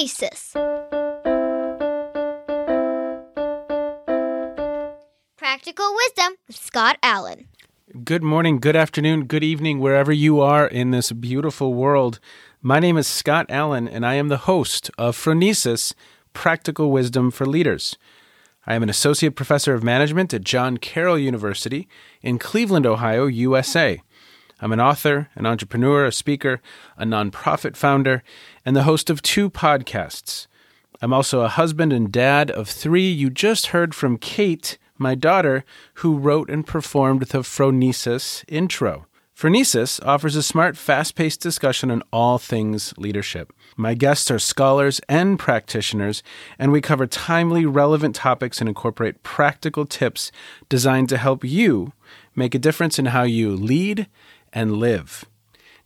Phronesis. Practical Wisdom with Scott Allen. Good morning, good afternoon, good evening, wherever you are in this beautiful world. My name is Scott Allen, and I am the host of Phronesis Practical Wisdom for Leaders. I am an associate professor of management at John Carroll University in Cleveland, Ohio, USA. I'm an author, an entrepreneur, a speaker, a nonprofit founder, and the host of two podcasts. I'm also a husband and dad of three. You just heard from Kate, my daughter, who wrote and performed the Phronesis intro. Phronesis offers a smart, fast paced discussion on all things leadership. My guests are scholars and practitioners, and we cover timely, relevant topics and incorporate practical tips designed to help you make a difference in how you lead and live.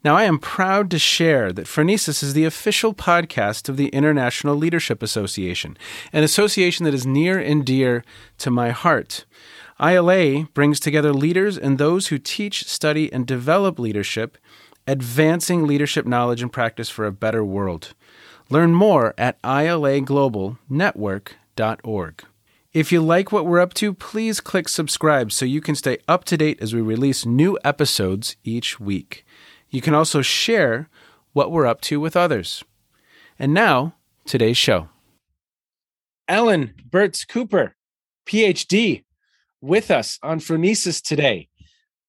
Now, I am proud to share that Phronesis is the official podcast of the International Leadership Association, an association that is near and dear to my heart. ILA brings together leaders and those who teach, study, and develop leadership, advancing leadership knowledge and practice for a better world. Learn more at ilaglobalnetwork.org. If you like what we're up to, please click subscribe so you can stay up to date as we release new episodes each week. You can also share what we're up to with others. And now, today's show. Ellen Burts Cooper, PhD, with us on Phronesis today.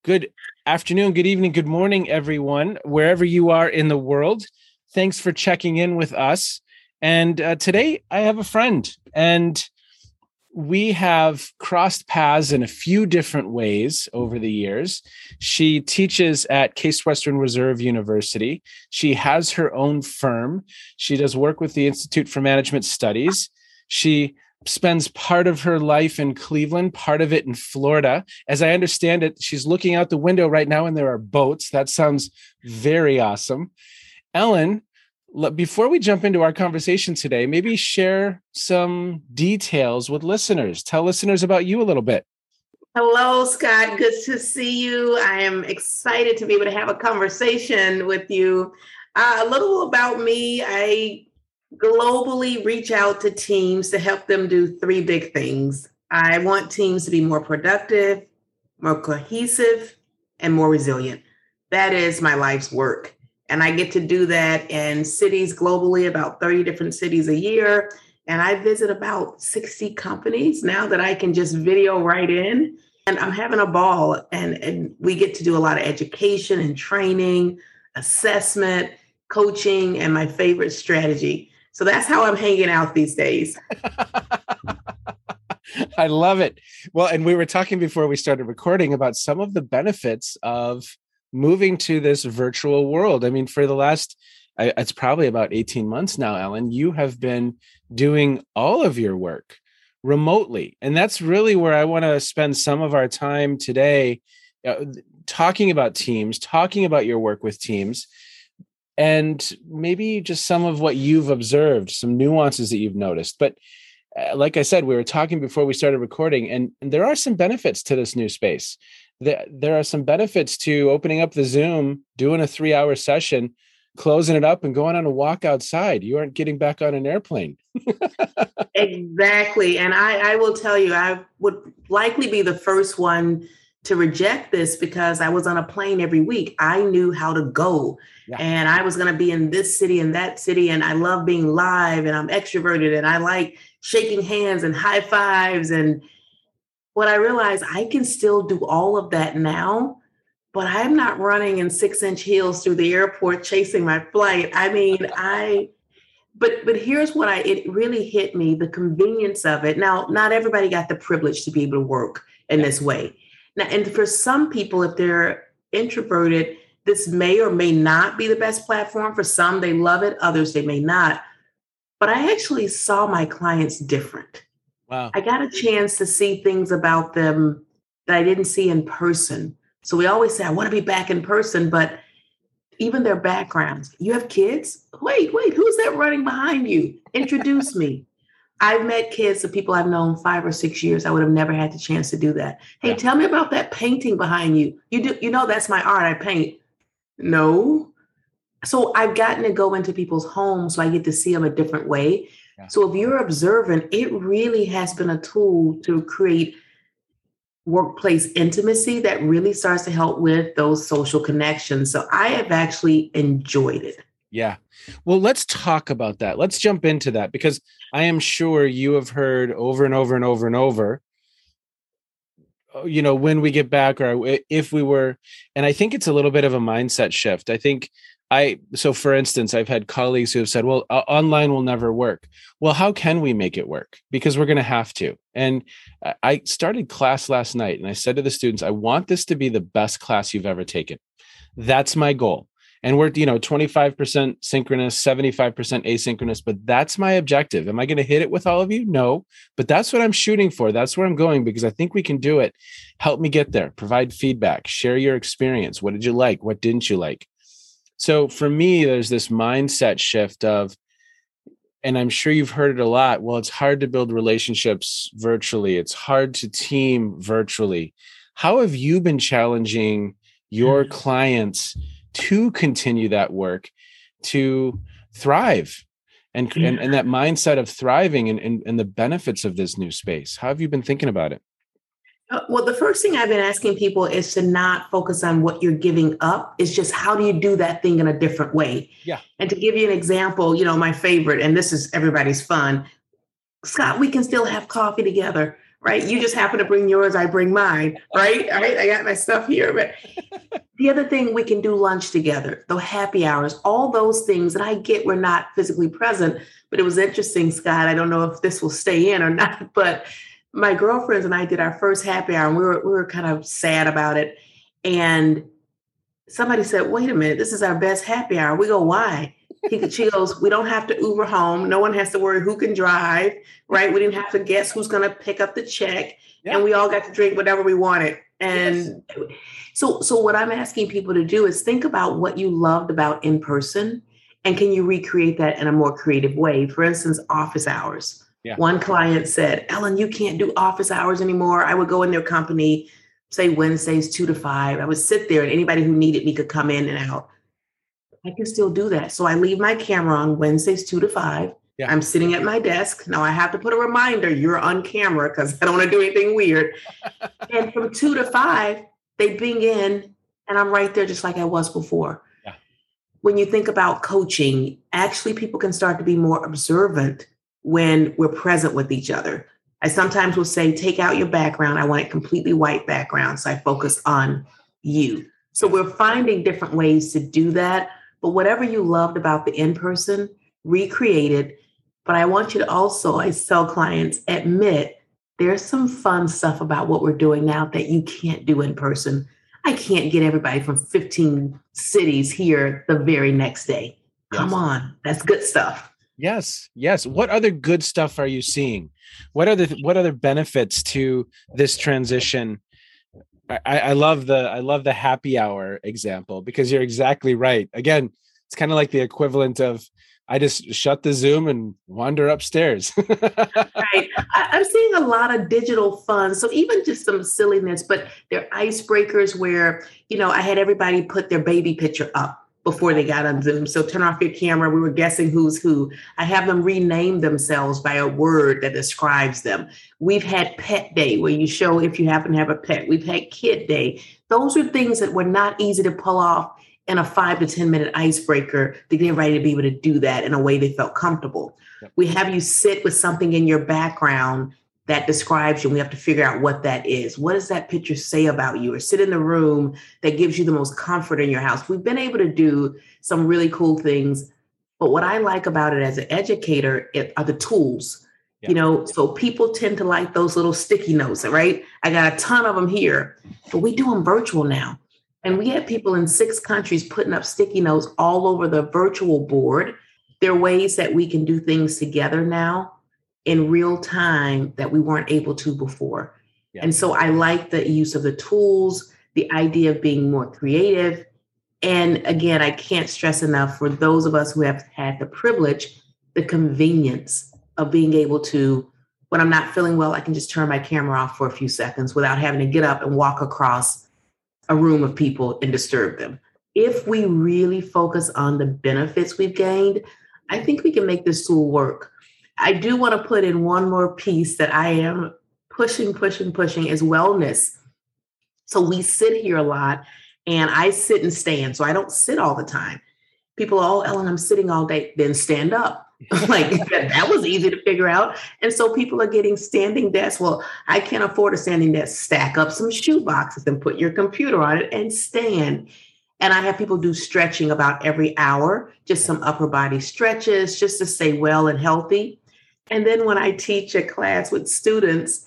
Good afternoon, good evening, good morning, everyone, wherever you are in the world. Thanks for checking in with us. And uh, today I have a friend, and we have crossed paths in a few different ways over the years. She teaches at Case Western Reserve University. She has her own firm. She does work with the Institute for Management Studies. She spends part of her life in Cleveland, part of it in Florida. As I understand it, she's looking out the window right now and there are boats. That sounds very awesome. Ellen before we jump into our conversation today, maybe share some details with listeners. Tell listeners about you a little bit. Hello, Scott. Good to see you. I am excited to be able to have a conversation with you. Uh, a little about me I globally reach out to teams to help them do three big things. I want teams to be more productive, more cohesive, and more resilient. That is my life's work. And I get to do that in cities globally, about 30 different cities a year. And I visit about 60 companies now that I can just video right in. And I'm having a ball. And, and we get to do a lot of education and training, assessment, coaching, and my favorite strategy. So that's how I'm hanging out these days. I love it. Well, and we were talking before we started recording about some of the benefits of moving to this virtual world. I mean, for the last, it's probably about 18 months now, Ellen, you have been doing all of your work remotely. And that's really where I want to spend some of our time today uh, talking about teams, talking about your work with teams, and maybe just some of what you've observed, some nuances that you've noticed. But uh, like I said, we were talking before we started recording, and, and there are some benefits to this new space there, there are some benefits to opening up the Zoom, doing a three hour session, closing it up, and going on a walk outside. You aren't getting back on an airplane. exactly. And I, I will tell you, I would likely be the first one to reject this because I was on a plane every week. I knew how to go. Yeah. And I was going to be in this city and that city. And I love being live and I'm extroverted and I like shaking hands and high fives and what I realized I can still do all of that now, but I'm not running in six inch heels through the airport chasing my flight. I mean, I but but here's what I it really hit me the convenience of it. Now, not everybody got the privilege to be able to work in this way. Now, and for some people, if they're introverted, this may or may not be the best platform. For some, they love it, others, they may not. But I actually saw my clients different. Wow. I got a chance to see things about them that I didn't see in person. So we always say, I want to be back in person, but even their backgrounds. You have kids? Wait, wait, who's that running behind you? Introduce me. I've met kids of people I've known five or six years. I would have never had the chance to do that. Hey, yeah. tell me about that painting behind you. You do, you know, that's my art. I paint. No, so I've gotten to go into people's homes, so I get to see them a different way. Yeah. So if you're observant, it really has been a tool to create workplace intimacy that really starts to help with those social connections. So I have actually enjoyed it. Yeah. Well, let's talk about that. Let's jump into that because I am sure you have heard over and over and over and over uh, you know when we get back or if we were and i think it's a little bit of a mindset shift i think i so for instance i've had colleagues who have said well uh, online will never work. Well how can we make it work? Because we're going to have to. And i started class last night and i said to the students i want this to be the best class you've ever taken. That's my goal. And we're you know 25% synchronous 75% asynchronous but that's my objective. Am i going to hit it with all of you? No. But that's what i'm shooting for. That's where i'm going because i think we can do it. Help me get there. Provide feedback. Share your experience. What did you like? What didn't you like so for me there's this mindset shift of and i'm sure you've heard it a lot well it's hard to build relationships virtually it's hard to team virtually. How have you been challenging your mm-hmm. clients to continue that work to thrive? And, and, and that mindset of thriving and, and, and the benefits of this new space how have you been thinking about it Uh, well, the first thing I've been asking people is to not focus on what you're giving up. It's just how do you do that thing in a different way? Yeah. And to give you an example, you know, my favorite, and this is everybody's fun. Scott, we can still have coffee together right? You just happen to bring yours, I bring mine, right? All right, I got my stuff here. But the other thing, we can do lunch together, the happy hours, all those things that I get we're not physically present. But it was interesting, Scott. I don't know if this will stay in or not, but my girlfriends and I did our first happy hour and we were we were kind of sad about it. And somebody said, wait a minute, this is our best happy hour. We go, why? He, she goes, we don't have to Uber home. No one has to worry who can drive, right? We didn't have to guess who's going to pick up the check, yeah. and we all got to drink whatever we wanted. And yes. so, so what I'm asking people to do is think about what you loved about in person, and can you recreate that in a more creative way? For instance, office hours. Yeah. One client said, "Ellen, you can't do office hours anymore. I would go in their company." Say Wednesdays two to five. I would sit there and anybody who needed me could come in and out. I can still do that. So I leave my camera on Wednesdays, two to five. Yeah. I'm sitting at my desk. Now I have to put a reminder you're on camera because I don't want to do anything weird. and from two to five, they bing in and I'm right there just like I was before. Yeah. When you think about coaching, actually, people can start to be more observant when we're present with each other. I sometimes will say, take out your background. I want it completely white background. So I focus on you. So we're finding different ways to do that but whatever you loved about the in person, recreate it. But I want you to also, I tell clients, admit there's some fun stuff about what we're doing now that you can't do in person. I can't get everybody from 15 cities here the very next day. Yes. Come on, that's good stuff. Yes, yes. What other good stuff are you seeing? What the what other benefits to this transition? I, I love the I love the happy hour example because you're exactly right. Again, it's kind of like the equivalent of I just shut the Zoom and wander upstairs. right. I, am seeing a lot of digital fun. So even just some silliness, but they're icebreakers where, you know, I had everybody put their baby picture up before they got on Zoom. So turn off your camera. We were guessing who's who. I have them rename themselves by a word that describes them. We've had pet day where you show if you happen to have a pet. We've had kid day. Those are things that were not easy to pull off in a five to 10 minute icebreaker to get ready to be able to do that in a way they felt comfortable. Yep. We have you sit with something in your background that describes you. And we have to figure out what that is. What does that picture say about you? Or sit in the room that gives you the most comfort in your house. We've been able to do some really cool things. But what I like about it as an educator it, are the tools. Yeah. You know, so people tend to like those little sticky notes, right? I got a ton of them here, but we do them virtual now. And we had people in six countries putting up sticky notes all over the virtual board. There are ways that we can do things together now in real time that we weren't able to before. Yeah. And so I like the use of the tools, the idea of being more creative. And again, I can't stress enough for those of us who have had the privilege, the convenience of being able to, when I'm not feeling well, I can just turn my camera off for a few seconds without having to get up and walk across a room of people and disturb them. if we really focus on the benefits we've gained, I think we can make this tool work. I do want to put in one more piece that I am pushing, pushing, pushing is wellness. So we sit here a lot and I sit and stand. So I don't sit all the time. People, are, oh, Ellen, I'm sitting all day. Then stand up. like that was easy to figure out. And so people are getting standing desks. Well, I can't afford a standing desk. Stack up some shoe boxes and put your computer on it and stand. And I have people do stretching about every hour, just some upper body stretches, just to stay well and healthy. And then when I teach a class with students,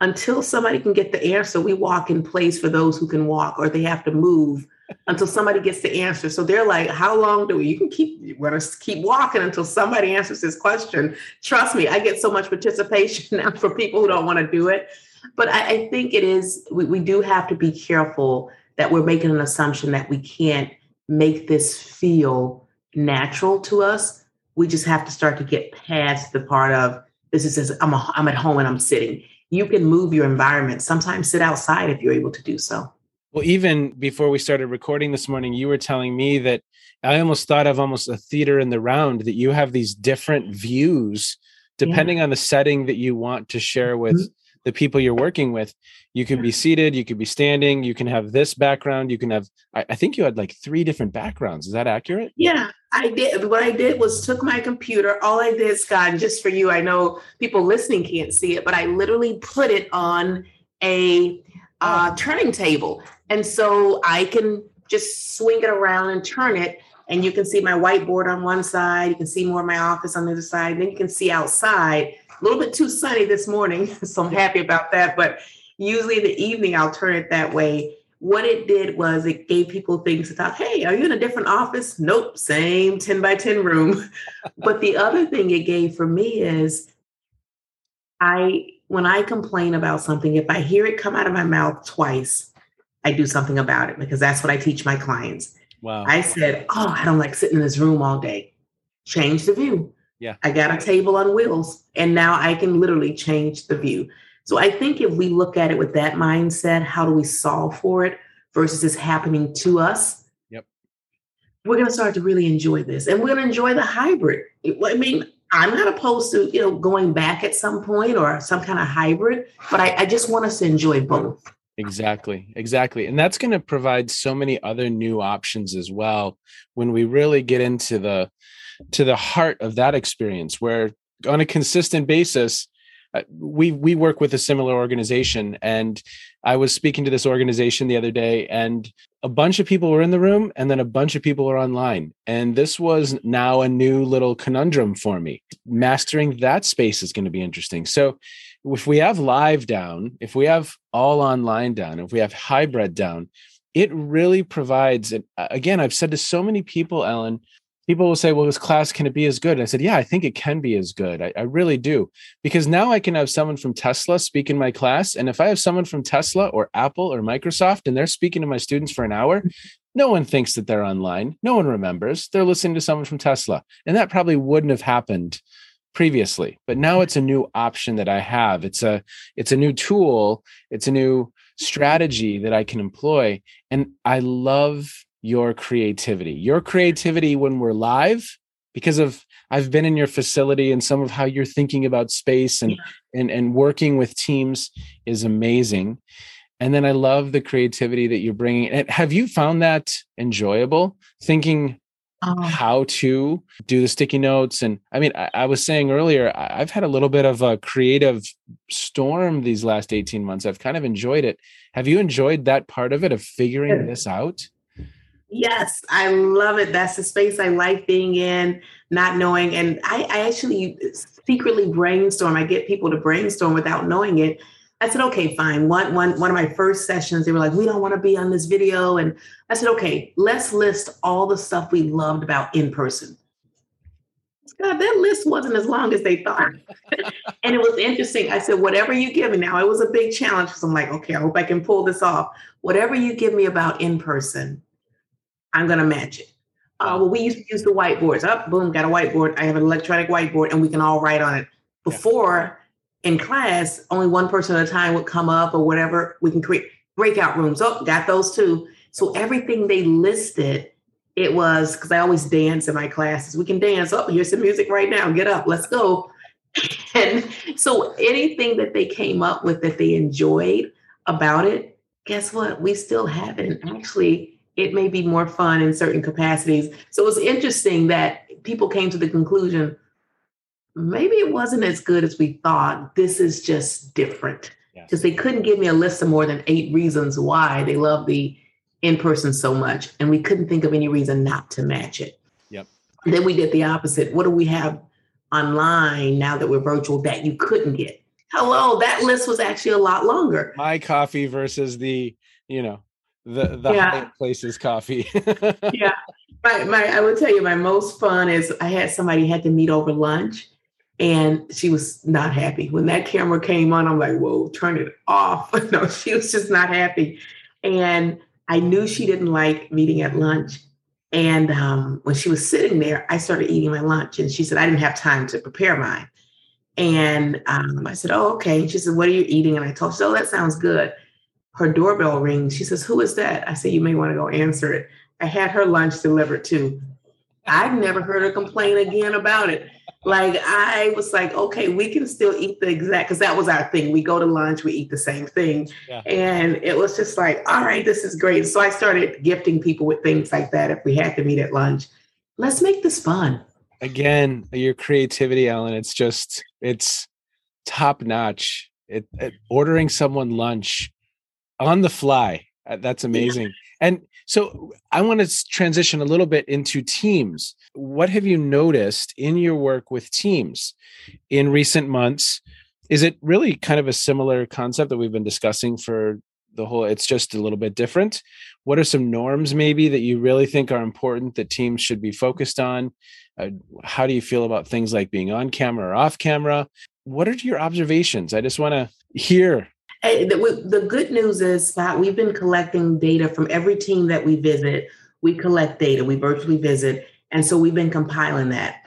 until somebody can get the answer, we walk in place for those who can walk or they have to move until somebody gets the answer. So they're like, how long do we? You can keep, we're to keep walking until somebody answers this question. Trust me, I get so much participation now for people who don't want to do it. But I, I think it is, we, we do have to be careful that we're making an assumption that we can't make this feel natural to us. We just have to start to get past the part of this is I'm, a, I'm at home and I'm sitting. You can move your environment. Sometimes sit outside if you're able to do so. Well, even before we started recording this morning, you were telling me that I almost thought of almost a theater in the round that you have these different views depending yeah. on the setting that you want to share with mm-hmm. the people you're working with. You can be seated, you could be standing, you can have this background, you can have, I, I think you had like three different backgrounds. Is that accurate? Yeah, I did. What I did was took my computer. All I did, Scott, just for you, I know people listening can't see it, but I literally put it on a uh, turning table. And so I can just swing it around and turn it. And you can see my whiteboard on one side. You can see more of my office on the other side. Then you can see outside. A little bit too sunny this morning. So I'm happy about that. But usually in the evening, I'll turn it that way. What it did was it gave people things to thought, hey, are you in a different office? Nope, same 10 by 10 room. but the other thing it gave for me is I when I complain about something, if I hear it come out of my mouth twice, I do something about it because that's what I teach my clients. Wow. I said, Oh, I don't like sitting in this room all day. Change the view. Yeah. I got a table on wheels and now I can literally change the view. So I think if we look at it with that mindset, how do we solve for it versus it's happening to us? Yep. We're going to start to really enjoy this and we're going to enjoy the hybrid. I mean, I'm not opposed to, you know, going back at some point or some kind of hybrid, but I, I just want us to enjoy both. Exactly. Exactly. And that's going to provide so many other new options as well when we really get into the to the heart of that experience where on a consistent basis Uh, we we work with a similar organization and i was speaking to this organization the other day and a bunch of people were in the room and then a bunch of people are online. And this was now a new little conundrum for me. Mastering that space is going to be interesting. So if we have live down if we have all online down if we have hybrid down it really provides and uh, again i've said to so many people ellen people will say, well, this class, can it be as good? And I said, yeah, I think it can be as good. I, I, really do. Because now I can have someone from Tesla speak in my class. And if I have someone from Tesla or Apple or Microsoft and they're speaking to my students for an hour, no one thinks that they're online. No one remembers. They're listening to someone from Tesla. And that probably wouldn't have happened previously. But now it's a new option that I have. It's a it's a new tool. It's a new strategy that I can employ. And I love your creativity. Your creativity when we're live, because of I've been in your facility and some of how you're thinking about space and yeah. and and working with teams is amazing. And then I love the creativity that you're bringing. And have you found that enjoyable? Thinking oh. how to do the sticky notes. And I mean, I, I, was saying earlier, I've had a little bit of a creative storm these last 18 months. I've kind of enjoyed it. Have you enjoyed that part of it of figuring this out? Yes, I love it. That's the space I like being in, not knowing. And I, I actually secretly brainstorm. I get people to brainstorm without knowing it. I said, okay, fine. One, one, one of my first sessions, they were like, we don't want to be on this video. And I said, okay, let's list all the stuff we loved about in person. God, that list wasn't as long as they thought. and it was interesting. I said, whatever you give me now, it was a big challenge because I'm like, okay, I hope I can pull this off. Whatever you give me about in person, I'm going to match it. Uh, well, we used to use the whiteboards. Up, oh, boom, got a whiteboard. I have an electronic whiteboard, and we can all write on it. Before in class, only one person at a time would come up or whatever. We can create breakout rooms. Oh, got those too. So everything they listed, it was because I always dance in my classes. We can dance. Oh, here's some music right now. Get up, let's go. And so anything that they came up with that they enjoyed about it, guess what? We still have it. And actually, it may be more fun in certain capacities. So it's interesting that people came to the conclusion maybe it wasn't as good as we thought. This is just different. Because yes. they couldn't give me a list of more than eight reasons why they love the in person so much. And we couldn't think of any reason not to match it. Yep. And then we did the opposite. What do we have online now that we're virtual that you couldn't get? Hello, that list was actually a lot longer. My coffee versus the, you know, the the yeah. places coffee. yeah. My, my I would tell you my most fun is I had somebody had to meet over lunch and she was not happy. When that camera came on, I'm like, whoa, turn it off. no, she was just not happy. And I knew she didn't like meeting at lunch. And um, when she was sitting there, I started eating my lunch. And she said, I didn't have time to prepare mine. And um, I said, Oh, okay. And she said, What are you eating? And I told her, Oh, that sounds good. Her doorbell rings. She says, Who is that? I said, You may want to go answer it. I had her lunch delivered too. I've never heard her complain again about it. Like I was like, okay, we can still eat the exact because that was our thing. We go to lunch, we eat the same thing. Yeah. And it was just like, all right, this is great. So I started gifting people with things like that if we had to meet at lunch. Let's make this fun. Again, your creativity, Ellen, it's just it's top notch. It, it ordering someone lunch on the fly. Uh, that's amazing. Yeah. And so I want to transition a little bit into teams. What have you noticed in your work with teams in recent months? Is it really kind of a similar concept that we've been discussing for the whole it's just a little bit different what are some norms maybe that you really think are important that teams should be focused on uh, how do you feel about things like being on camera or off camera what are your observations i just want to hear the, the good news is that we've been collecting data from every team that we visit. We collect data, we virtually visit. And so we've been compiling that.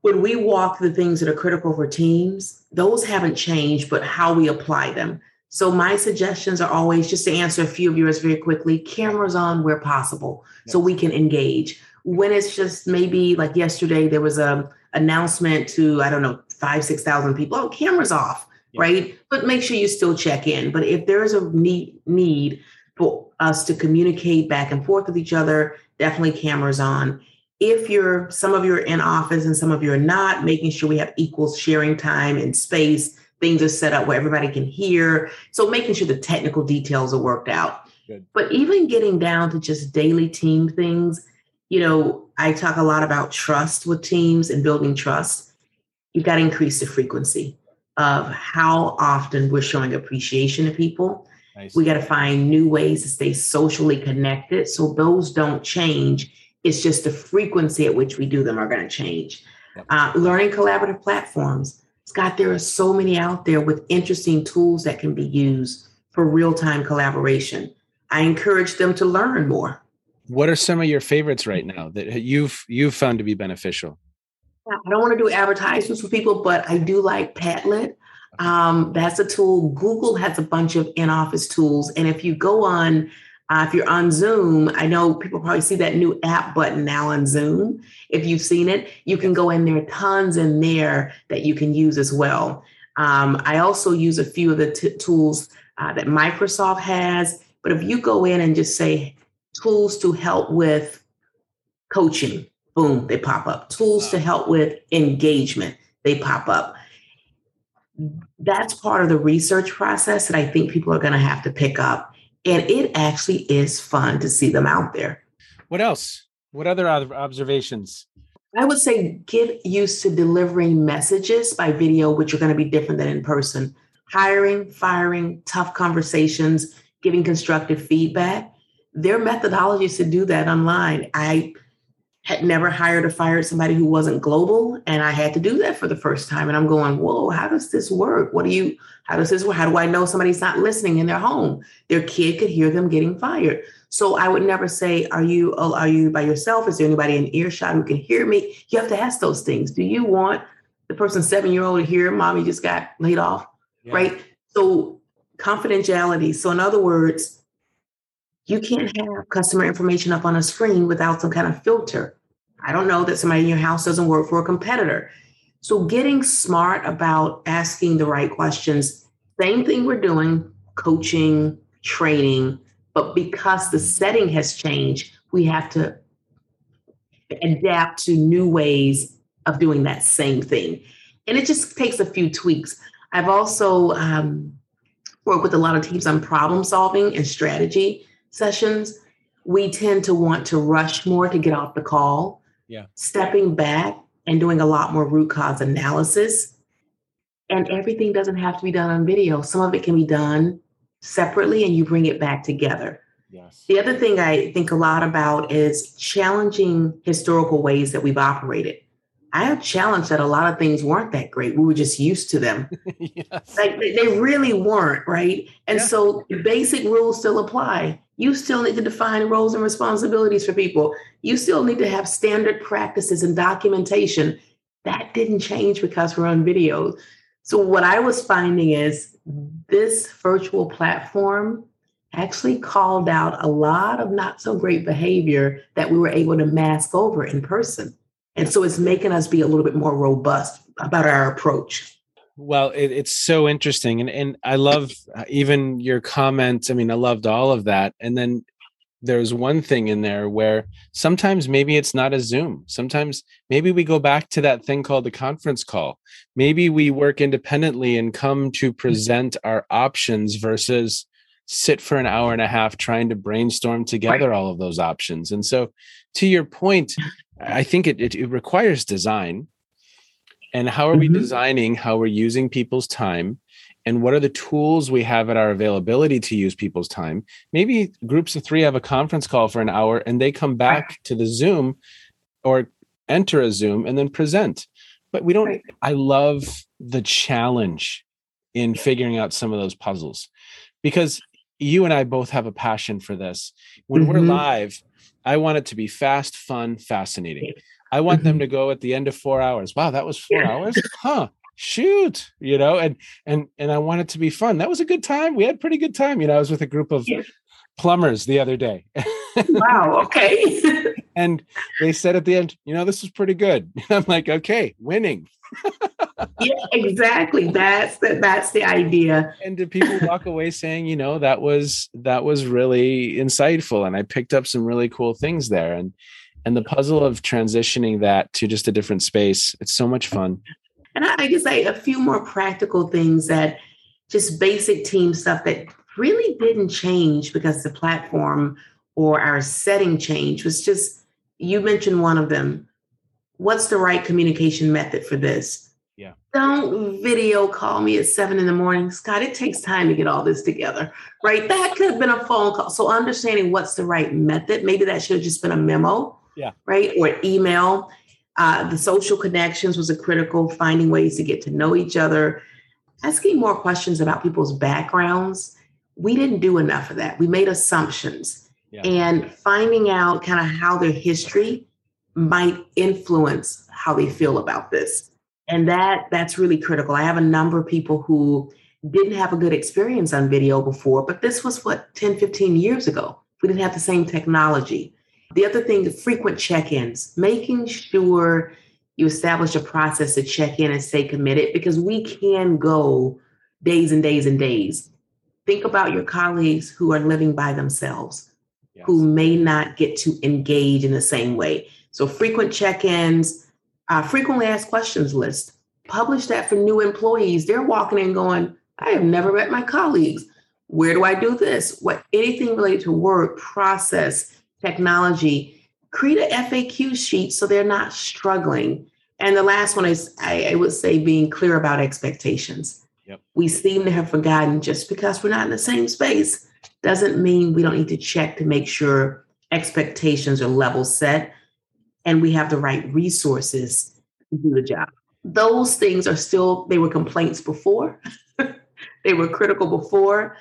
When we walk the things that are critical for teams, those haven't changed, but how we apply them. So my suggestions are always just to answer a few of yours very quickly, cameras on where possible so we can engage. When it's just maybe like yesterday, there was a announcement to, I don't know, five, 6,000 people, oh, cameras off yeah. right? But make sure you still check in. But if there is a need need for us to communicate back and forth with each other, definitely cameras on. If you're some of you are in office and some of you are not, making sure we have equal sharing time and space. Things are set up where everybody can hear. So making sure the technical details are worked out. Good. But even getting down to just daily team things, you know, I talk a lot about trust with teams and building trust. You've got to increase the frequency of how often we're showing appreciation to people. Nice. We got to find new ways to stay socially connected. So those don't change. It's just the frequency at which we do them are going to change. Yep. Uh, learning collaborative platforms. Scott, there are so many out there with interesting tools that can be used for real time collaboration. I encourage them to learn more. What are some of your favorites right now that you've you've found to be beneficial? I don't want to do advertisements for people, but I do like Padlet. Um, that's a tool. Google has a bunch of in-office tools, and if you go on, uh, if you're on Zoom, I know people probably see that new app button now on Zoom. If you've seen it, you can go in there. Tons in there that you can use as well. Um, I also use a few of the t- tools uh, that Microsoft has. But if you go in and just say tools to help with coaching, boom, they pop up. Tools to help with engagement, they pop up. That's part of the research process that I think people are going to have to pick up. And it actually is fun to see them out there. What else? What other observations? I would say get used to delivering messages by video, which are going to be different than in person. Hiring, firing, tough conversations, giving constructive feedback. There are methodologies to do that online. I had never hired or fired somebody who wasn't global and i had to do that for the first time. And i'm going whoa how does this work? What do you how does this work? How do i know somebody's not listening in their home? Their kid could hear them getting fired. So i would never say are you oh, are you by yourself? Is there anybody in earshot who can hear me? You have to ask those things. Do you want the person seven year old to hear mommy just got laid off yeah. right? So confidentiality. So in other words You can't have customer information up on a screen without some kind of filter. I don't know that somebody in your house doesn't work for a competitor. So, getting smart about asking the right questions, same thing we're doing coaching, training, but because the setting has changed, we have to adapt to new ways of doing that same thing. And it just takes a few tweaks. I've also um, worked with a lot of teams on problem solving and strategy sessions. We tend to want to rush more to get off the call. Yeah. Stepping back and doing a lot more root cause analysis. And everything doesn't have to be done on video. Some of it can be done separately and you bring it back together. Yes. The other thing I think a lot about is challenging historical ways that we've operated. I have challenged that a lot of things weren't that great. We were just used to them. yes. Like they really weren't, right? And Yeah. so basic rules still apply. You still need to define roles and responsibilities for people. You still need to have standard practices and documentation. That didn't change because we're on video. So what I was finding is this virtual platform actually called out a lot of not so great behavior that we were able to mask over in person. And so it's making us be a little bit more robust about our approach. Well, it, it's so interesting, and and I love uh, even your comments. I mean, I loved all of that, and then there's one thing in there where sometimes maybe it's not a Zoom. Sometimes maybe we go back to that thing called the conference call. Maybe we work independently and come to present our options versus sit for an hour and a half trying to brainstorm together all of those options. And so, to your point, I think it, it, it requires design. And how are we Mhm. designing how we're using people's time? And what are the tools we have at our availability to use people's time? Maybe groups of three have a conference call for an hour and they come back to the Zoom or enter a Zoom and then present. But we don't, Right. I love the challenge in figuring out some of those puzzles because you and I both have a passion for this. When we're Mhm. live, I want it to be fast, fun, fascinating. I want them mm-hmm. to go at the end of four hours. Wow, that was four hours? Huh. Shoot. You know, and and and I want it to be fun. That was a good time. We had pretty good time. You know, I was with a group of plumbers the other day. wow, okay. and they said at the end, you know, this is pretty good. I'm like, okay, winning. yeah, exactly. That's the, that's the idea. and did people walk away saying you know that was that was really insightful and i picked up some really cool things there and and the puzzle of transitioning that to just a different space it's so much fun And I, I guess a few more practical things that just basic team stuff that really didn't change because the platform or our setting change was just, you mentioned one of them. What's the right communication method for this? Yeah. Don't video call me at seven in the morning. Scott, it takes time to get all this together, right? That could have been a phone call. So understanding what's the right method, maybe that should have just been a memo, Yeah. right? Or email. Uh, the social connections was a critical, finding ways to get to know each other, asking more questions about people's backgrounds. We didn't do enough of that. We made assumptions Yeah. and finding out kind of how their history might influence how they feel about this. And that that's really critical. I have a number of people who didn't have a good experience on video before, but this was what 10, 15 years ago. We didn't have the same technology. The other thing, the frequent check-ins, making sure you establish a process to check in and stay committed because we can go days and days and days. Think about your colleagues who are living by themselves, Yes. who may not get to engage in the same way. So frequent check-ins, uh, frequently asked questions list. Publish that for new employees. They're walking in going, I have never met my colleagues. Where do I do this? What anything related to work, process, technology, create a FAQ sheet so they're not struggling. And the last one is I, I would say being clear about expectations. Yep. We seem to have forgotten just because we're not in the same space doesn't mean we don't need to check to make sure expectations are level set and we have the right resources to do the job. Those things are still, they were complaints before, they were critical before,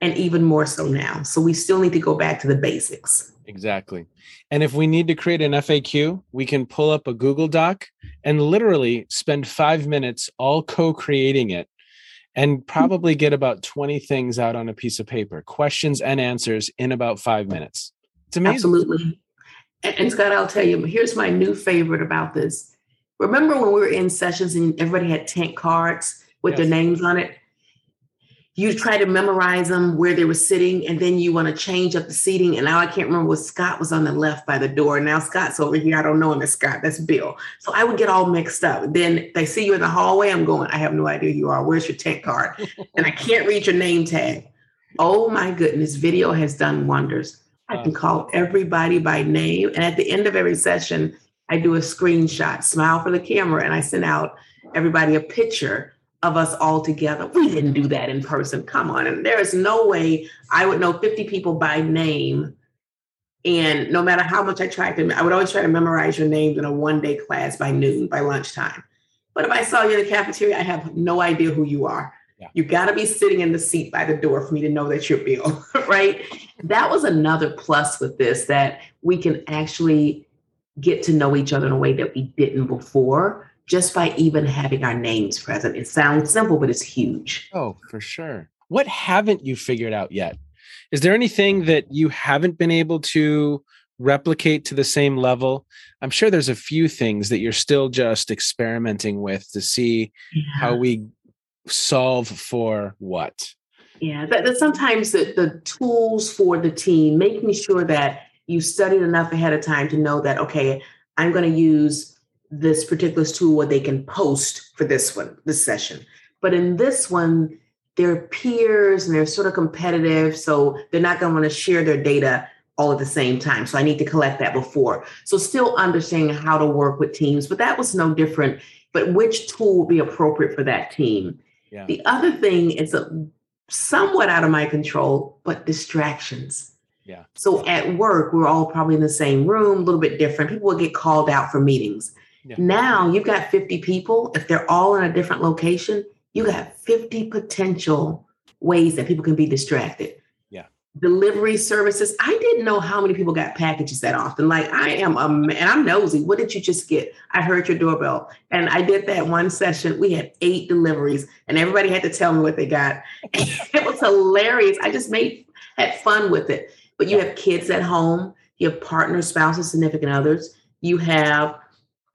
and even more so now. So we still need to go back to the basics. Exactly. And if we need to create an FAQ, we can pull up a Google Doc and literally spend five minutes all co creating it and probably get about 20 things out on a piece of paper, questions and answers in about five minutes. It's amazing. Absolutely. And, Scott, I'll tell you, here's my new favorite about this. Remember when we were in sessions and everybody had tent cards with yes. their names on it? you try to memorize them where they were sitting, and then you want to change up the seating. And now I can't remember what Scott was on the left by the door. Now Scott's over here. I don't know him as Scott. That's Bill. So I would get all mixed up. Then they see you in the hallway. I'm going, I have no idea who you are. Where's your tent card? and I can't read your name tag. Oh my goodness, video has done wonders. I can call everybody by name. And at the end of every session, I do a screenshot, smile for the camera, and I send out everybody a picture of us all together. We didn't do that in person. Come on. And there is no way I would know 50 people by name. And no matter how much I tried to, I would always try to memorize your names in a one day class by noon, by lunchtime. But if I saw you in the cafeteria, I have no idea who you are. Yeah. You got to be sitting in the seat by the door for me to know that you're Bill, right? That was another plus with this that we can actually get to know each other in a way that we didn't before just by even having our names present. It sounds simple, but it's huge. Oh, for sure. What haven't you figured out yet? Is there anything that you haven't been able to replicate to the same level? I'm sure there's a few things that you're still just experimenting with to see yeah. how we solve for what. Yeah, that, that sometimes the, the tools for the team, making sure that you studied enough ahead of time to know that, okay, I'm going to use this particular tool where they can post for this one, this session. But in this one, they're peers and they're sort of competitive. So they're not going to want to share their data all at the same time. So I need to collect that before. So still understanding how to work with teams, but that was no different. But which tool would be appropriate for that team? Yeah. The other thing is a, somewhat out of my control, but distractions. Yeah. So at work, we're all probably in the same room, a little bit different. People will get called out for meetings. Yeah. Now you've got 50 people. If they're all in a different location, you got 50 potential ways that people can be distracted. Delivery services. I didn't know how many people got packages that often. Like I am a and I'm nosy. What did you just get? I heard your doorbell. And I did that one session. We had eight deliveries and everybody had to tell me what they got. it was hilarious. I just made had fun with it. But you have kids at home, you have partners, spouses, significant others, you have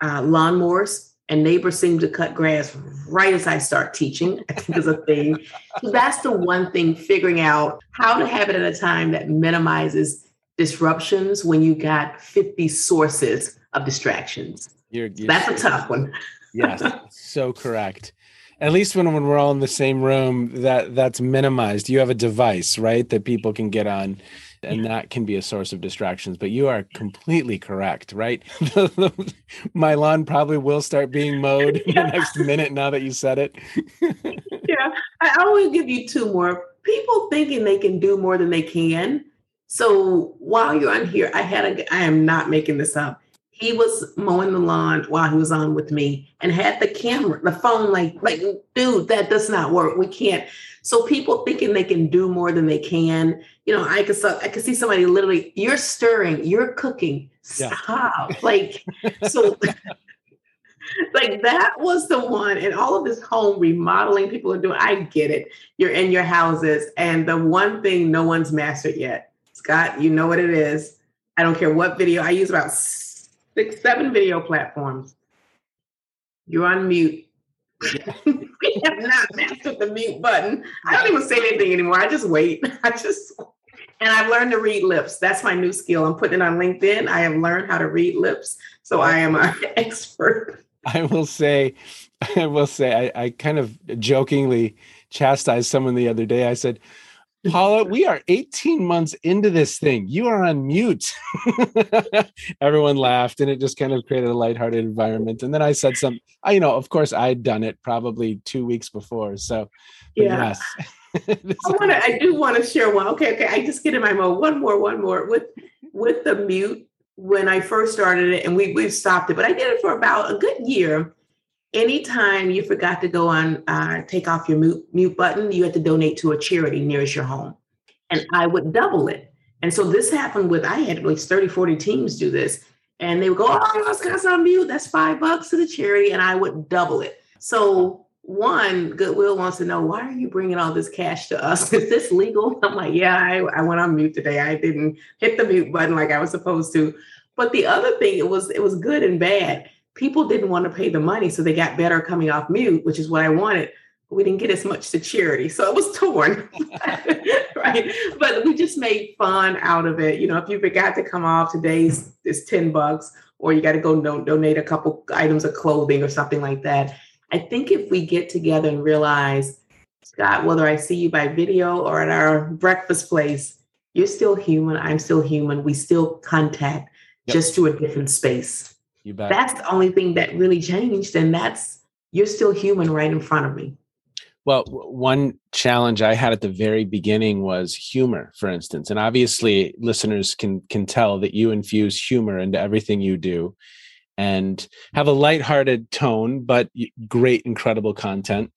uh, lawnmowers, and neighbors seem to cut grass right as I start teaching. I think is a thing. so that's the one thing, figuring out how to have it at a time that minimizes disruptions when you got 50 sources of distractions. You're, you're that's a tough one. yes, so correct. At least when, when we're all in the same room, that that's minimized. You have a device, right, that people can get on and that can be a source of distractions. But you are completely correct, right? My lawn probably will start being mowed in the next minute now that you said it. yeah, I always give you two more. People thinking they can do more than they can. So while you're on here, I had a. I am not making this up he was mowing the lawn while he was on with me and had the camera, the phone, like, like, dude, that does not work. We can't. So people thinking they can do more than they can. You know, I could I could see somebody literally, you're stirring, you're cooking. Stop. Yeah. Like, so like that was the one and all of this home remodeling people are doing. I get it. You're in your houses. And the one thing no one's mastered yet, Scott, you know what it is. I don't care what video. I use about six, seven video platforms. You're on mute we have not mastered the mute button. I don't even say anything anymore. I just wait. I just and I've learned to read lips. That's my new skill. I'm putting it on LinkedIn. I have learned how to read lips. So I am an expert. I will say, I will say, I, I kind of jokingly chastised someone the other day. I said, Paula, we are 18 months into this thing. You are on mute. Everyone laughed and it just kind of created a lighthearted environment. And then I said some, I, you know, of course I'd done it probably two weeks before. So yeah. yes. I want to, I do want to share one. Okay. Okay. I just get in my mode. One more, one more with, with the mute when I first started it and we, we've stopped it, but I did it for about a good year anytime you forgot to go on uh, take off your mute, mute button, you had to donate to a charity nearest your home. And I would double it. And so this happened with, I had like 30, 40 teams do this. And they would go, oh, Scott's on mute. That's five bucks to the charity. And I would double it. So one, Goodwill wants to know why are you bringing all this cash to us? Is this legal? I'm like, yeah, I, I went on mute today. I didn't hit the mute button like I was supposed to. But the other thing, it was it was good and bad. People didn't want to pay the money, so they got better coming off mute, which is what I wanted. But we didn't get as much to charity, so it was torn, right? But we just made fun out of it. You know, if you forgot to come off today's is ten bucks, or you got to go do- donate a couple items of clothing or something like that. I think if we get together and realize, Scott, whether I see you by video or at our breakfast place, you're still human. I'm still human. We still contact yep. just through a different space. You bet. That's the only thing that really changed. And that's, you're still human right in front of me. Well, one challenge I had at the very beginning was humor, for instance. And obviously listeners can can tell that you infuse humor into everything you do and have a lighthearted tone, but great, incredible content.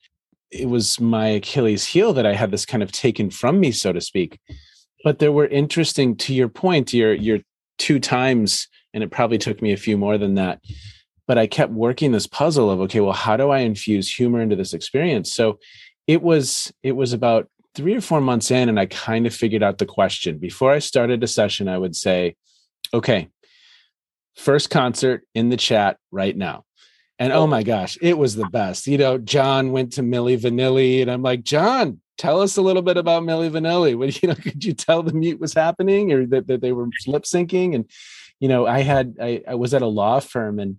It was my Achilles heel that I had this kind of taken from me, so to speak. But there were interesting, to your point, your your two times, and it probably took me a few more than that but I kept working this puzzle of okay, well, how do I infuse humor into this experience? So it was it was about three or four months in, and I kind of figured out the question. Before I started a session, I would say, okay, first concert in the chat right now. And oh, oh. my gosh, it was the best. You know, John went to Milli Vanilli, and I'm like, John, tell us a little bit about Milli Vanilli. What you know, could you tell the mute was happening or that, that they were lip syncing? And you know, I had I, I was at a law firm and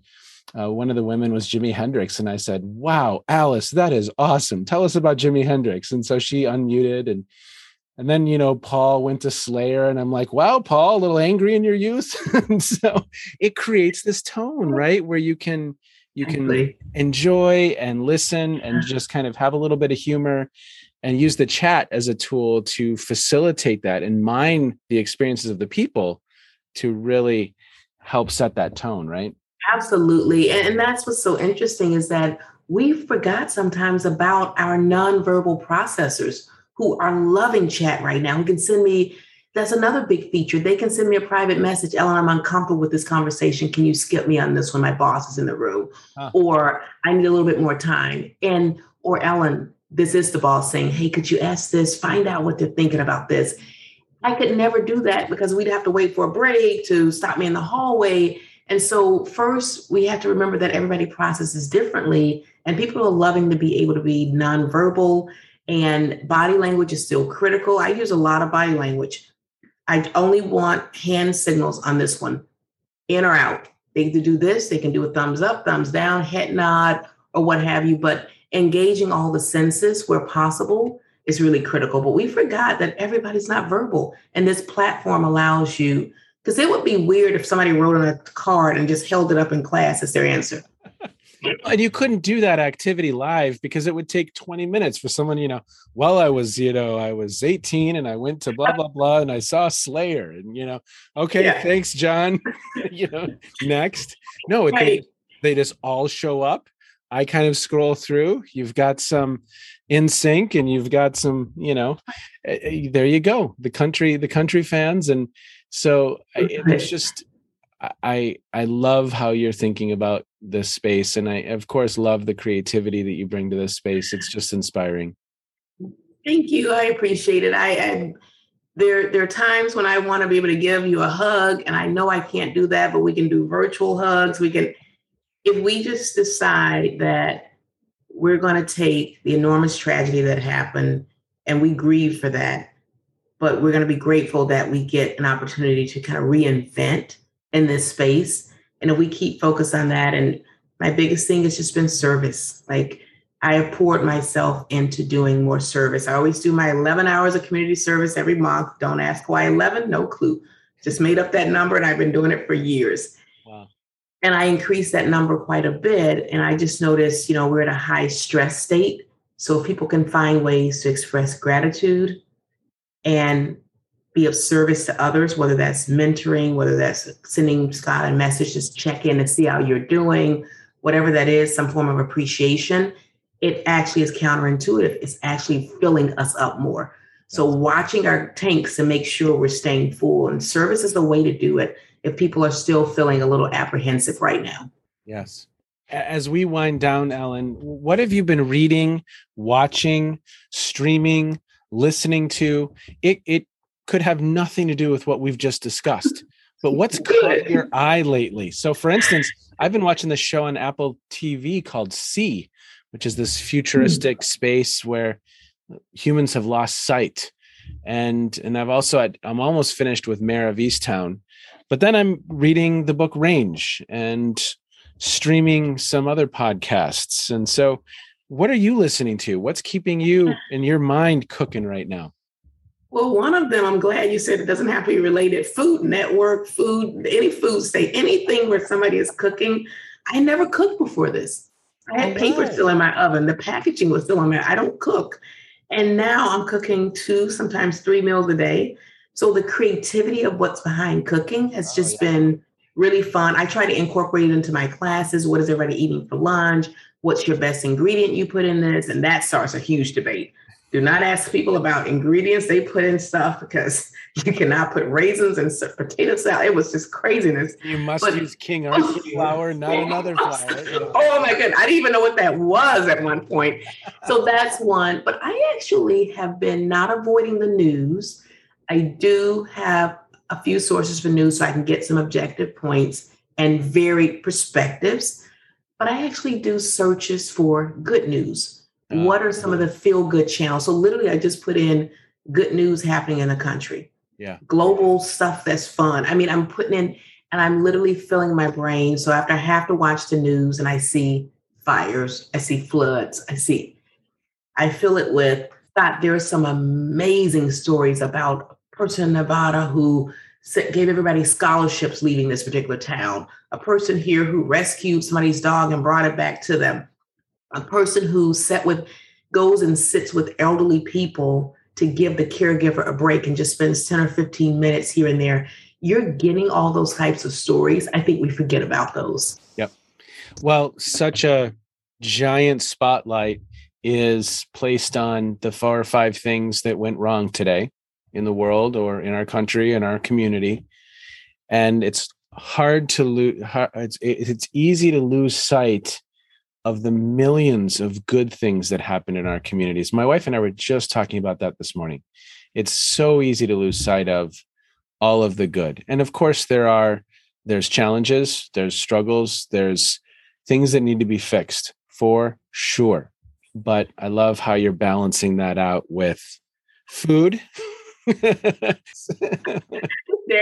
uh, one of the women was Jimi Hendrix. And I said, Wow, Alice, that is awesome. Tell us about Jimi Hendrix. And so she unmuted and and then, you know, Paul went to Slayer, and I'm like, wow, Paul, a little angry in your youth. and so it creates this tone, right? Where you can you can enjoy and listen and just kind of have a little bit of humor and use the chat as a tool to facilitate that and mine the experiences of the people to really help set that tone, right? Absolutely. And that's what's so interesting is that we forgot sometimes about our nonverbal processors who are loving chat right now, who can send me. That's another big feature. They can send me a private message. Ellen, I'm uncomfortable with this conversation. Can you skip me on this when my boss is in the room? Huh. Or I need a little bit more time. And, or Ellen, this is the boss saying, Hey, could you ask this? Find out what they're thinking about this. I could never do that because we'd have to wait for a break to stop me in the hallway. And so, first, we have to remember that everybody processes differently, and people are loving to be able to be nonverbal, and body language is still critical. I use a lot of body language. I only want hand signals on this one, in or out. They can do this, they can do a thumbs up, thumbs down, head nod, or what have you, but engaging all the senses where possible is really critical. But we forgot that everybody's not verbal, and this platform allows you because it would be weird if somebody wrote on a card and just held it up in class as their answer. and you couldn't do that activity live because it would take 20 minutes for someone, you know, well, I was, you know, I was 18 and I went to blah, blah, blah, and I saw Slayer. And, you know, okay, yeah. thanks, John. you know, next. No, right. they, they just all show up. I kind of scroll through. You've got some NSYNC and you've got some, you know, eh, eh, there you go. The country, the country fans. And so it's just I I love how you're thinking about this space, and I of course love the creativity that you bring to this space. It's just inspiring. Thank you. I appreciate it. I, I there there are times when I want to be able to give you a hug, and I know I can't do that, but we can do virtual hugs. We can if we just decide that we're going to take the enormous tragedy that happened and we grieve for that but we're going to be grateful that we get an opportunity to kind of reinvent in this space. And if we keep focused on that, and my biggest thing has just been service. Like I have poured myself into doing more service. I always do my 11 hours of community service every month. Don't ask why 11, no clue. Just made up that number and I've been doing it for years. And I increased that number quite a bit. And I just noticed, you know, we're in a high stress state. So if people can find ways to express gratitude, and be of service to others, whether that's mentoring, whether that's sending Scott a message, just check in and see how you're doing, whatever that is, some form of appreciation, it actually is counterintuitive. It's actually filling us up more. So watching our tanks and make sure we're staying full and service is the way to do it if people are still feeling a little apprehensive right now. Yes. as we wind down, Ellen, what have you been reading, watching, streaming, listening to? It it could have nothing to do with what we've just discussed. But what's caught your eye lately? So, for instance, I've been watching this show on Apple TV called See, which is this futuristic mm. space where humans have lost sight. And and I've also I'm almost finished with Mare of Easttown, but then I'm reading the book Range and streaming some other podcasts. And so, what are you listening to? What's keeping you and your mind cooking right now? Well, one of them, I'm glad you said it doesn't have to be related. Food Network, food, any food state, anything where somebody is cooking. I never cooked before this. I had oh, paper still in my oven. The packaging was still on there. I don't cook. And now I'm cooking two, sometimes three meals a day. So the creativity of what's behind cooking has oh, just yeah. been really fun. I try to incorporate it into my classes. What is everybody eating for lunch? What's your best ingredient you put in this? And that starts a huge debate. Do not ask people about ingredients they put in stuff because you cannot put raisins and potato salad. It was just craziness. You must but, use King oh, Arthur flour, not another flour. Oh my goodness. I didn't even know what that was at one point. So that's one. But I actually have been not avoiding the news. I do have a few sources for news so I can get some objective points and varied perspectives. But I actually do searches for good news uh, what are some of the feel good channels? So literally, I just put in good news happening in the country. Yeah. Global stuff that's fun. I mean, I'm putting in and I'm literally filling my brain. So after I have to watch the news and I see fires, I see floods, I see, I fill it with that there are some amazing stories about person in Nevada who gave everybody scholarships leaving this particular town, a person here who rescued somebody's dog and brought it back to them, a person who sat with goes and sits with elderly people to give the caregiver a break and just spends 10 or 15 minutes here and there. You're getting all those types of stories. I think we forget about those. Yep. Well such a giant spotlight is placed on the four or five things that went wrong today in the world or in our country in our community and it's hard to lose it's it's easy to lose sight of the millions of good things that happen in our communities. My wife and I were just talking about that this morning. It's so easy to lose sight of all of the good. And of course there are there's challenges, there's struggles, there's things that need to be fixed for sure. But I love how you're balancing that out with food there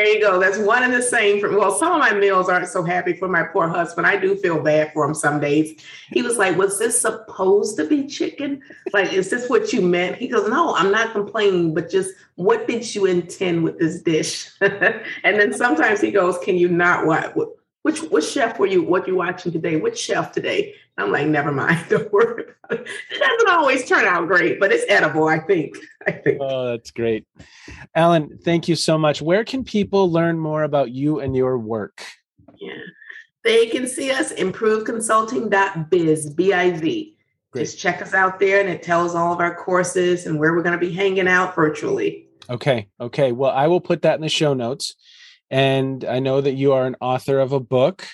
you go. That's one and the same for well, some of my meals aren't so happy for my poor husband. I do feel bad for him some days. He was like, Was this supposed to be chicken? Like, is this what you meant? He goes, No, I'm not complaining, but just what did you intend with this dish? and then sometimes he goes, Can you not what which which chef were you what you watching today? Which chef today? I'm like, never mind, don't worry about it. It doesn't always turn out great, but it's edible, I think. I think. Oh, that's great. alan thank you so much. Where can people learn more about you and your work? Yeah. They can see us improveconsulting.biz, B-I-Z. Just check us out there and it tells all of our courses and where we're going to be hanging out virtually. Okay. Okay. Well, I will put that in the show notes. And I know that you are an author of a book,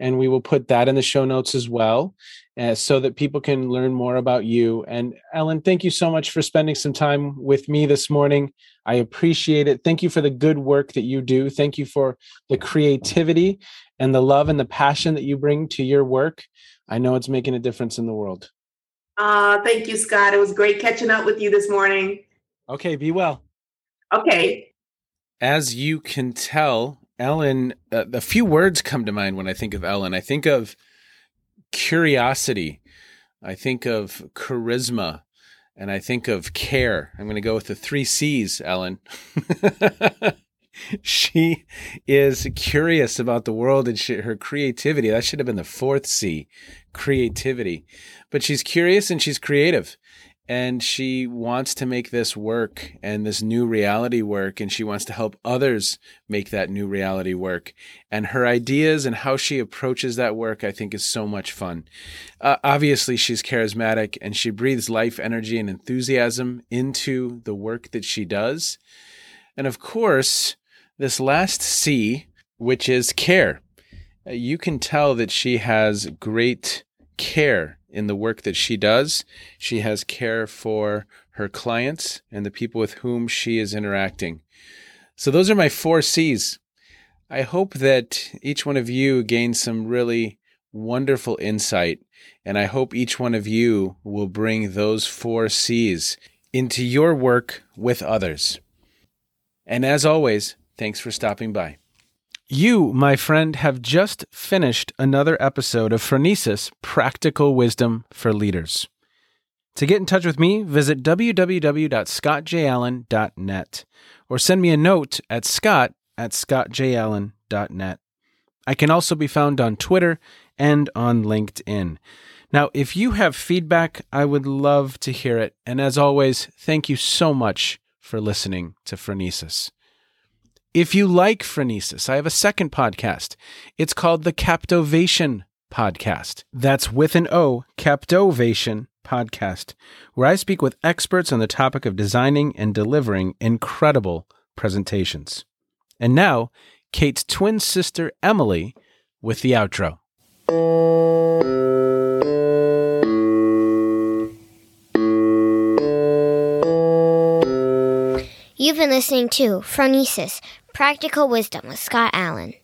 and we will put that in the show notes as well, uh, so that people can learn more about you. And Ellen, thank you so much for spending some time with me this morning. I appreciate it. Thank you for the good work that you do. Thank you for the creativity and the love and the passion that you bring to your work. I know it's making a difference in the world. Uh, thank you, Scott. It was great catching up with you this morning. Okay, be well. Okay, as you can tell, Ellen, uh, a few words come to mind when I think of Ellen. I think of curiosity, I think of charisma, and I think of care. I'm going to go with the three C's, Ellen. she is curious about the world and she, her creativity. That should have been the fourth C, creativity. But she's curious and she's creative and she wants to make this work and this new reality work and she wants to help others make that new reality work. And her ideas and how she approaches that work i think is so much fun. Uh, obviously she's charismatic and she breathes life energy and enthusiasm into the work that she does. And of course this last c which is care. Uh, you can tell that she has great care in the work that she does. She has care for her clients and the people with whom she is interacting. So, those are my four C's. I hope that each one of you gains some really wonderful insight, and I hope each one of you will bring those four C's into your work with others. And as always, thanks for stopping by. You, my friend, have just finished another episode of Phronesis Practical Wisdom for Leaders. To get in touch with me, visit www.scottjallen.net or send me a note at scott at scottjallen.net. I can also be found on Twitter and on LinkedIn. Now, if you have feedback, I would love to hear it. And as always, thank you so much for listening to Phronesis. If you like Phronesis, I have a second podcast. It's called the Captovation Podcast. That's with an O, Captovation Podcast, where I speak with experts on the topic of designing and delivering incredible presentations. And now, Kate's twin sister, Emily, with the outro. You've been listening to Phronesis Practical Wisdom with Scott Allen.